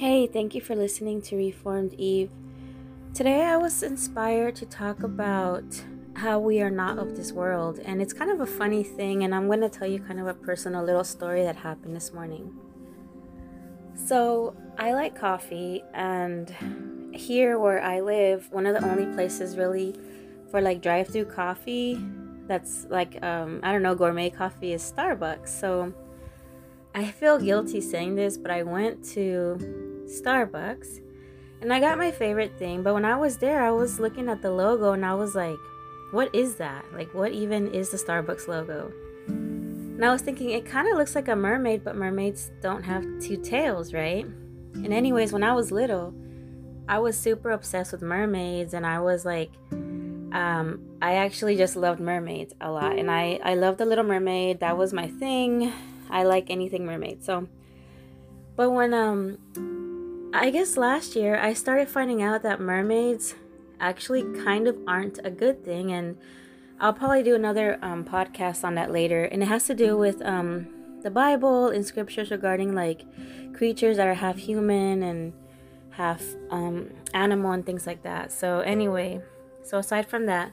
Hey, thank you for listening to Reformed Eve. Today I was inspired to talk about how we are not of this world, and it's kind of a funny thing, and I'm going to tell you kind of a personal little story that happened this morning. So, I like coffee, and here where I live, one of the only places really for like drive through coffee that's like, um, I don't know, gourmet coffee is Starbucks. So, I feel guilty saying this, but I went to Starbucks. And I got my favorite thing, but when I was there, I was looking at the logo and I was like, what is that? Like, what even is the Starbucks logo? And I was thinking, it kind of looks like a mermaid, but mermaids don't have two tails, right? And, anyways, when I was little, I was super obsessed with mermaids, and I was like, um, I actually just loved mermaids a lot. And I, I loved the Little Mermaid, that was my thing. I like anything mermaid. So, but when um I guess last year I started finding out that mermaids actually kind of aren't a good thing, and I'll probably do another um, podcast on that later. And it has to do with um, the Bible and scriptures regarding like creatures that are half human and half um, animal and things like that. So, anyway, so aside from that,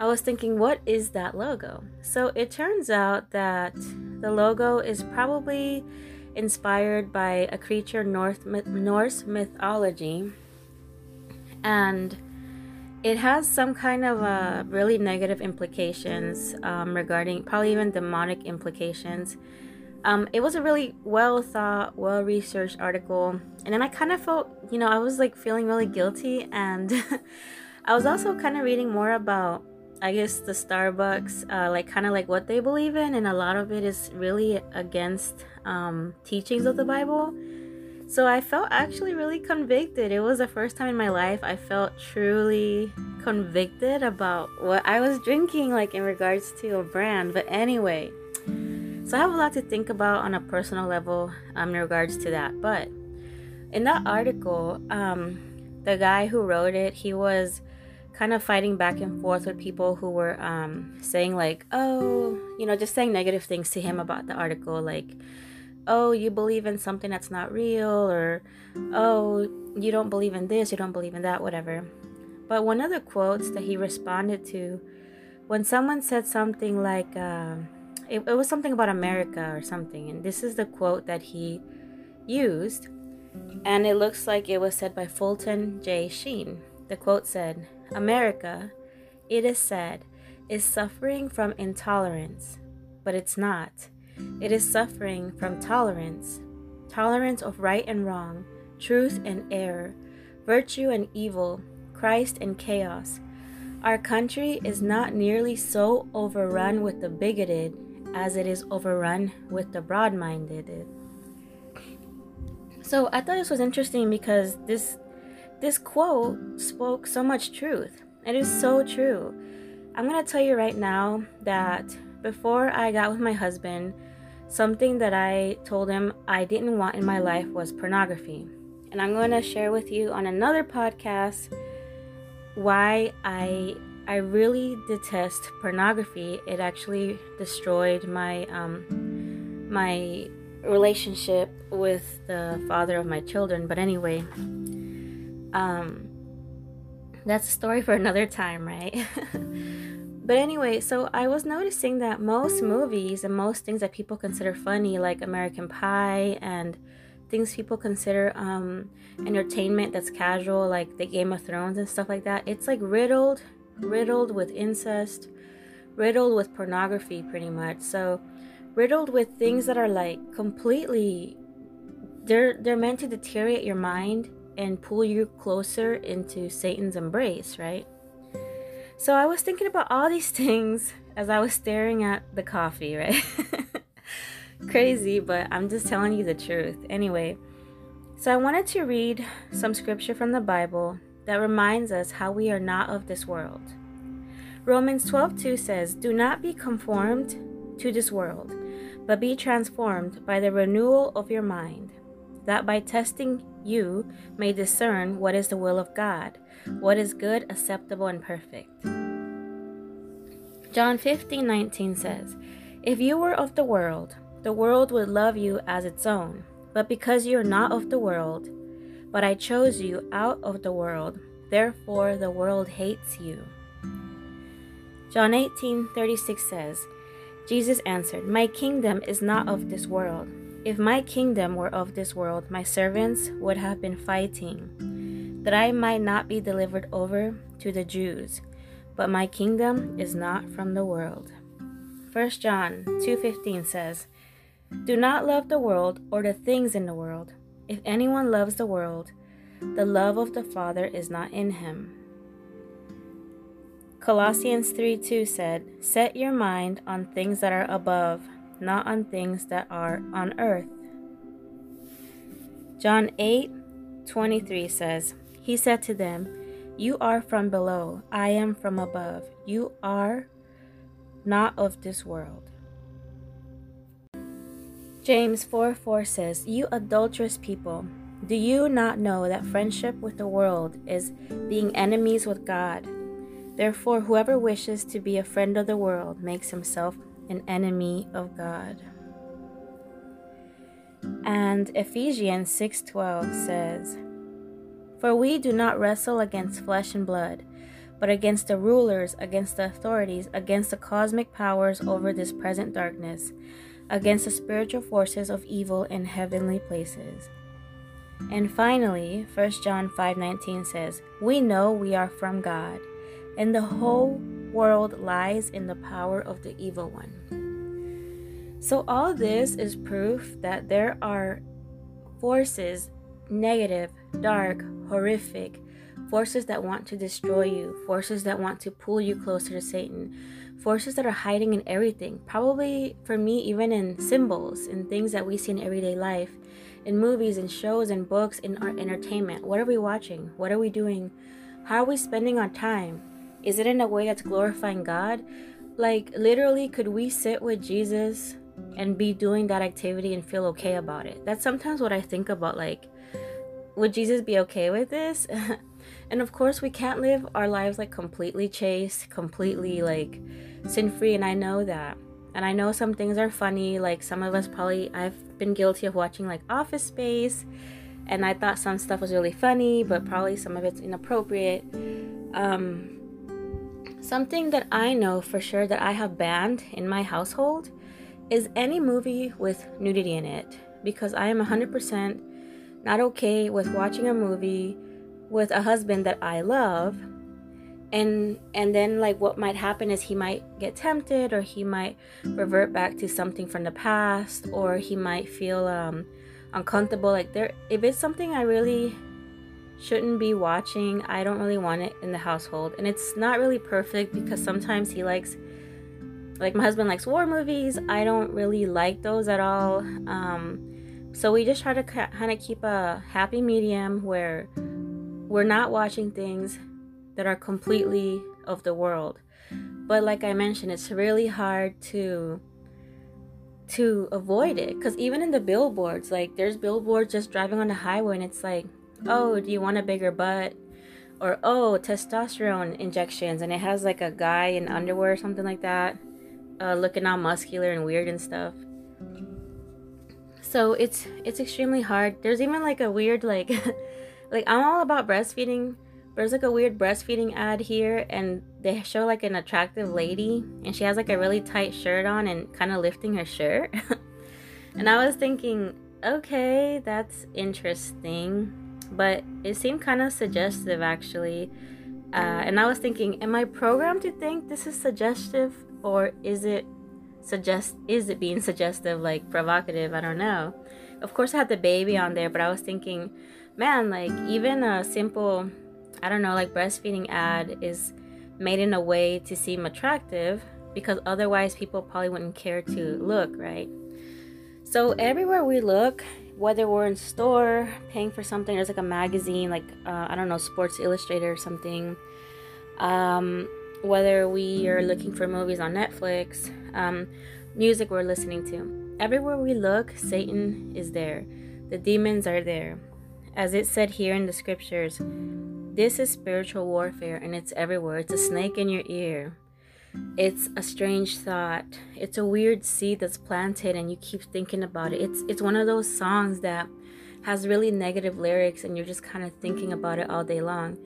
I was thinking, what is that logo? So, it turns out that the logo is probably inspired by a creature North, Norse mythology. And it has some kind of uh, really negative implications um, regarding probably even demonic implications. Um, it was a really well thought, well researched article. And then I kind of felt, you know, I was like feeling really guilty. And I was also kind of reading more about I guess the Starbucks, uh, like kind of like what they believe in, and a lot of it is really against um, teachings of the Bible. So I felt actually really convicted. It was the first time in my life I felt truly convicted about what I was drinking, like in regards to a brand. But anyway, so I have a lot to think about on a personal level um, in regards to that. But in that article, um, the guy who wrote it, he was kind of fighting back and forth with people who were um, saying like oh you know just saying negative things to him about the article like oh you believe in something that's not real or oh you don't believe in this you don't believe in that whatever. But one of the quotes that he responded to when someone said something like uh, it, it was something about america or something and this is the quote that he used and it looks like it was said by fulton j. Sheen. The quote said America, it is said, is suffering from intolerance, but it's not. It is suffering from tolerance tolerance of right and wrong, truth and error, virtue and evil, Christ and chaos. Our country is not nearly so overrun with the bigoted as it is overrun with the broad minded. So I thought this was interesting because this this quote spoke so much truth. It is so true. I'm going to tell you right now that before I got with my husband, something that I told him I didn't want in my life was pornography. And I'm going to share with you on another podcast why I I really detest pornography. It actually destroyed my um my relationship with the father of my children. But anyway, um, that's a story for another time, right? but anyway, so I was noticing that most movies and most things that people consider funny, like American Pie and things people consider um, entertainment that's casual, like the Game of Thrones and stuff like that, it's like riddled, riddled with incest, riddled with pornography, pretty much. So, riddled with things that are like completely they're they're meant to deteriorate your mind and pull you closer into Satan's embrace, right? So I was thinking about all these things as I was staring at the coffee, right? Crazy, but I'm just telling you the truth. Anyway, so I wanted to read some scripture from the Bible that reminds us how we are not of this world. Romans 12:2 says, "Do not be conformed to this world, but be transformed by the renewal of your mind." that by testing you may discern what is the will of God, what is good, acceptable, and perfect. John 15 19 says, If you were of the world, the world would love you as its own. But because you are not of the world, But I chose you out of the world, therefore the world hates you. John 18 36 says, Jesus answered, My kingdom is not of this world. If my kingdom were of this world, my servants would have been fighting, that I might not be delivered over to the Jews. But my kingdom is not from the world. 1 John 2:15 says, Do not love the world or the things in the world. If anyone loves the world, the love of the Father is not in him. Colossians 3 2 said, Set your mind on things that are above, not on things that are on earth. John 8 23 says, He said to them, You are from below, I am from above. You are not of this world. James 4 4 says, You adulterous people, do you not know that friendship with the world is being enemies with God? Therefore, whoever wishes to be a friend of the world makes himself an enemy of God. And Ephesians 6:12 says, "For we do not wrestle against flesh and blood, but against the rulers, against the authorities, against the cosmic powers over this present darkness, against the spiritual forces of evil in heavenly places." And finally, 1 John 5:19 says, "We know we are from God, and the whole world lies in the power of the evil one. So, all this is proof that there are forces, negative, dark, horrific, forces that want to destroy you, forces that want to pull you closer to Satan, forces that are hiding in everything. Probably for me, even in symbols, in things that we see in everyday life, in movies and shows and books, in our entertainment. What are we watching? What are we doing? How are we spending our time? Is it in a way that's glorifying God? Like, literally, could we sit with Jesus and be doing that activity and feel okay about it? That's sometimes what I think about. Like, would Jesus be okay with this? and of course, we can't live our lives like completely chaste, completely like sin free. And I know that. And I know some things are funny. Like, some of us probably, I've been guilty of watching like Office Space. And I thought some stuff was really funny, but probably some of it's inappropriate. Um, Something that I know for sure that I have banned in my household is any movie with nudity in it because I am 100% not okay with watching a movie with a husband that I love and and then like what might happen is he might get tempted or he might revert back to something from the past or he might feel um uncomfortable. Like there if it's something I really shouldn't be watching. I don't really want it in the household. And it's not really perfect because sometimes he likes like my husband likes war movies. I don't really like those at all. Um, so we just try to kind of keep a happy medium where we're not watching things that are completely of the world. But like I mentioned, it's really hard to to avoid it because even in the billboards, like there's billboards just driving on the highway and it's like oh, do you want a bigger butt? Or, oh, testosterone injections. And it has like a guy in underwear or something like that, uh, looking all muscular and weird and stuff. So it's it's extremely hard. There's even like a weird like like I'm all about breastfeeding. There's like a weird breastfeeding ad here and they show like an attractive lady and she has like a really tight shirt on and kind of lifting her shirt. and I was thinking, okay, that's interesting but it seemed kind of suggestive actually. Uh, and I was thinking, am I programmed to think this is suggestive, or is it suggest is it being suggestive, like provocative? I don't know. Of course, I had the baby on there, but I was thinking, man, like even a simple, I don't know, like breastfeeding ad is made in a way to seem attractive because otherwise people probably wouldn't care to look, right? So everywhere we look, whether we're in store paying for something there's like a magazine like uh, i don't know sports illustrated or something um, whether we are looking for movies on netflix um, music we're listening to. Everywhere we look satan is there. The demons are there. As it said here in the scriptures this is spiritual warfare and it's everywhere. It's a snake in your ear it's a strange thought it's a weird seed that's planted and you keep thinking about it it's it's one of those songs that has really negative lyrics and you're just kind of thinking about it all day long.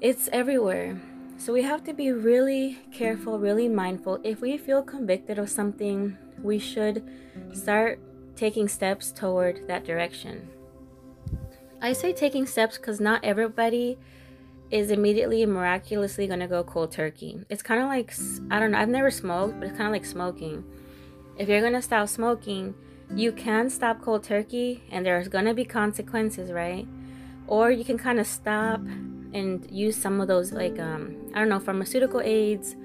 It's everywhere. So we have to be really careful, really mindful. If we feel convicted of something, we should start taking steps toward that direction. I say taking steps because not everybody is immediately miraculously going to go cold turkey. It's kind of like, I don't know, I've never smoked, but it's kind of like smoking. If you're going to stop smoking, you can stop cold turkey and there's going to be consequences, right? Or you can kind of stop and use some of those, like, um, I don't know, pharmaceutical aids.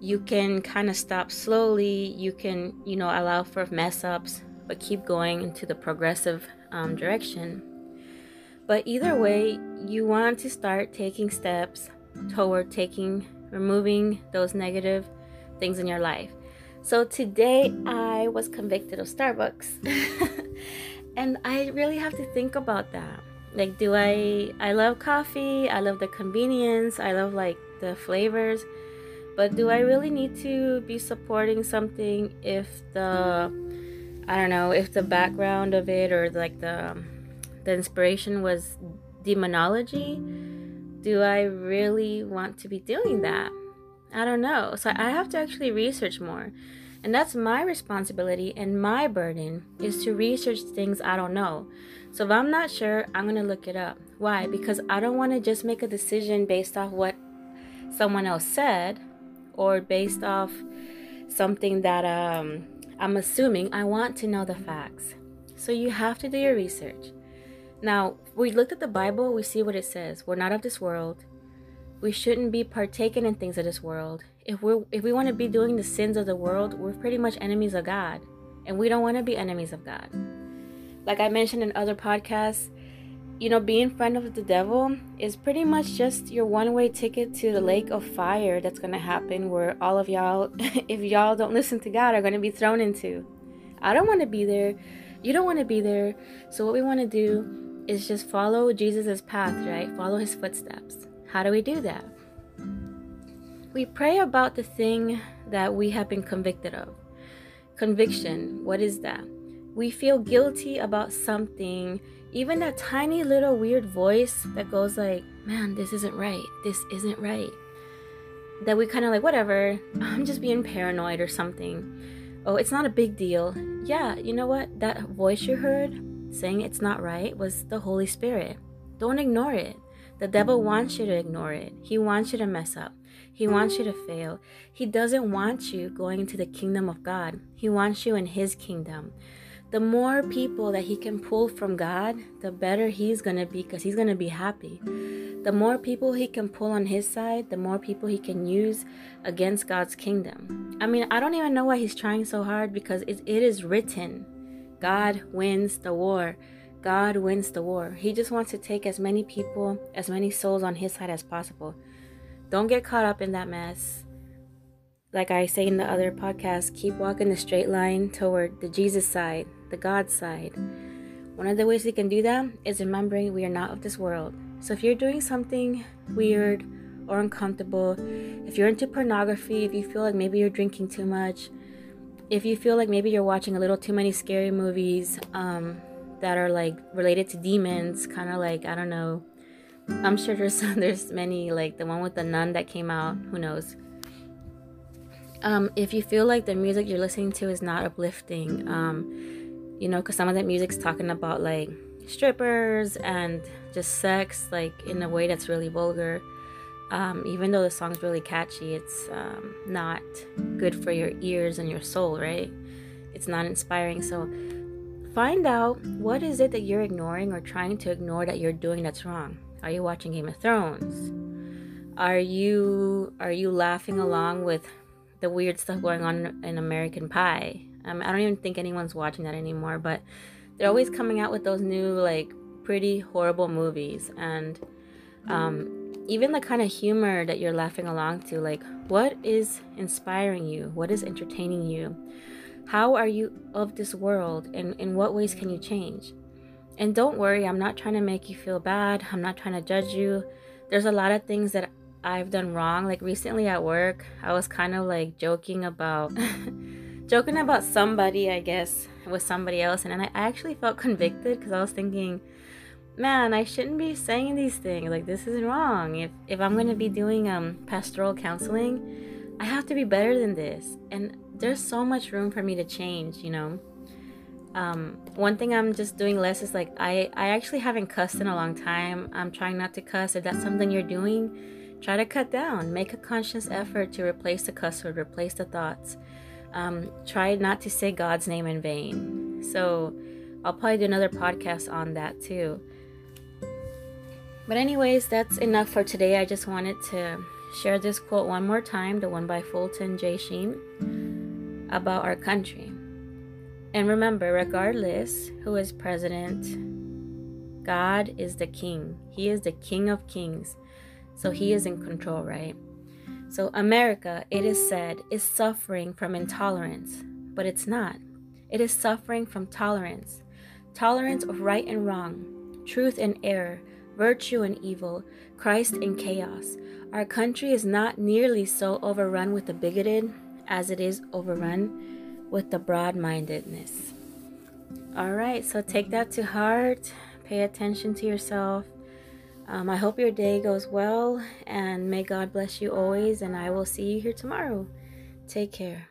You can kind of stop slowly. You can, you know, allow for mess ups, but keep going into the progressive um, direction. But either way, you want to start taking steps toward taking, removing those negative things in your life. So today I was convicted of Starbucks. and I really have to think about that. Like do I I love coffee, I love the convenience, I love like the flavors, but do I really need to be supporting something if the I don't know, if the background of it or like the the inspiration was demonology, do I really want to be doing that? I don't know. So I have to actually research more. And that's my responsibility and my burden is to research things I don't know. So if I'm not sure, I'm going to look it up. Why? Because I don't want to just make a decision based off what someone else said or based off something that um, I'm assuming. I want to know the facts. So you have to do your research. Now, we looked at the Bible, we see what it says. We're not of this world. We shouldn't be partaking in things of this world. If we're if we want to be doing the sins of the world, we're pretty much enemies of God. And we don't want to be enemies of God. Like I mentioned in other podcasts, you know, being friend of the devil is pretty much just your one-way ticket to the lake of fire that's gonna happen where all of y'all, if y'all don't listen to God, are gonna be thrown into. I don't want to be there. You don't want to be there. So what we want to do is just follow Jesus' path, right? Follow his footsteps. How do we do that? We pray about the thing that we have been convicted of. Conviction, what is that? We feel guilty about something, even that tiny little weird voice that goes like, man, this isn't right. This isn't right. That we kind of like, whatever, I'm just being paranoid or something. Oh, it's not a big deal. Yeah, you know what? That voice you heard, saying it's not right was the Holy Spirit. Don't ignore it. The devil wants you to ignore it. He wants you to mess up. He wants you to fail. He doesn't want you going into the kingdom of God. He wants you in his kingdom. The more people that he can pull from God, the better he's going to be because he's going to be happy. The more people he can pull on his side, the more people he can use against God's kingdom. I mean, I don't even know why he's trying so hard because it, it is written God wins the war. God wins the war. He just wants to take as many people, as many souls on his side as possible. Don't get caught up in that mess. Like I say in the other podcast, keep walking the straight line toward the Jesus side, the God side. One of the ways we can do that is remembering we are not of this world. So if you're doing something weird or uncomfortable, if you're into pornography, if you feel like maybe you're drinking too much, if you feel like maybe you're watching a little too many scary movies um, that are like related to demons, kind of like I don't know. I'm sure there's there's many like the one with the nun that came out. Who knows? Um, if you feel like the music you're listening to is not uplifting, um, you know, because some of that music's talking about like strippers and just sex, like in a way that's really vulgar um, even though the song's really catchy, it's um, not good for your ears and your soul, right? It's not inspiring. So find out what is it that you're ignoring or trying to ignore that you're doing that's wrong. Are you watching Game of Thrones? Are you are you laughing along with the weird stuff going on in American Pie? Um, I don't even think anyone's watching that anymore, but they're always coming out with those new like pretty horrible movies and um, even the kind of humor that you're laughing along to like what is inspiring you? What is entertaining you? How are you of this world? And in what ways can you change? And don't worry i'm not trying to make you feel bad. I'm not trying to judge you. There's a lot of things that i've done wrong. Like recently at work i was kind of like joking about joking about somebody, I guess, with somebody else, and I actually felt convicted because I was thinking, man, I shouldn't be saying these things. Like this is wrong. If if I'm gonna be doing um pastoral counseling, I have to be better than this. And there's so much room for me to change, you know. Um, one thing I'm just doing less is like I I actually haven't cussed in a long time. I'm trying not to cuss. If that's something you're doing, try to cut down. Make a conscious effort to replace the cuss word, replace the thoughts. Um, try not to say God's name in vain. So I'll probably do another podcast on that too. But, anyways, that's enough for today. I just wanted to share this quote one more time the one by Fulton J. Sheen about our country. And remember, regardless who is president, God is the king. He is the king of kings. So he is in control, right? So, America, it is said, is suffering from intolerance, but it's not. It is suffering from tolerance tolerance of right and wrong, truth and error, virtue and evil, Christ and chaos. Our country is not nearly so overrun with the bigoted as it is overrun with the broad mindedness. All right, so take that to heart. Pay attention to yourself. Um, I hope your day goes well and may God bless you always. And I will see you here tomorrow. Take care.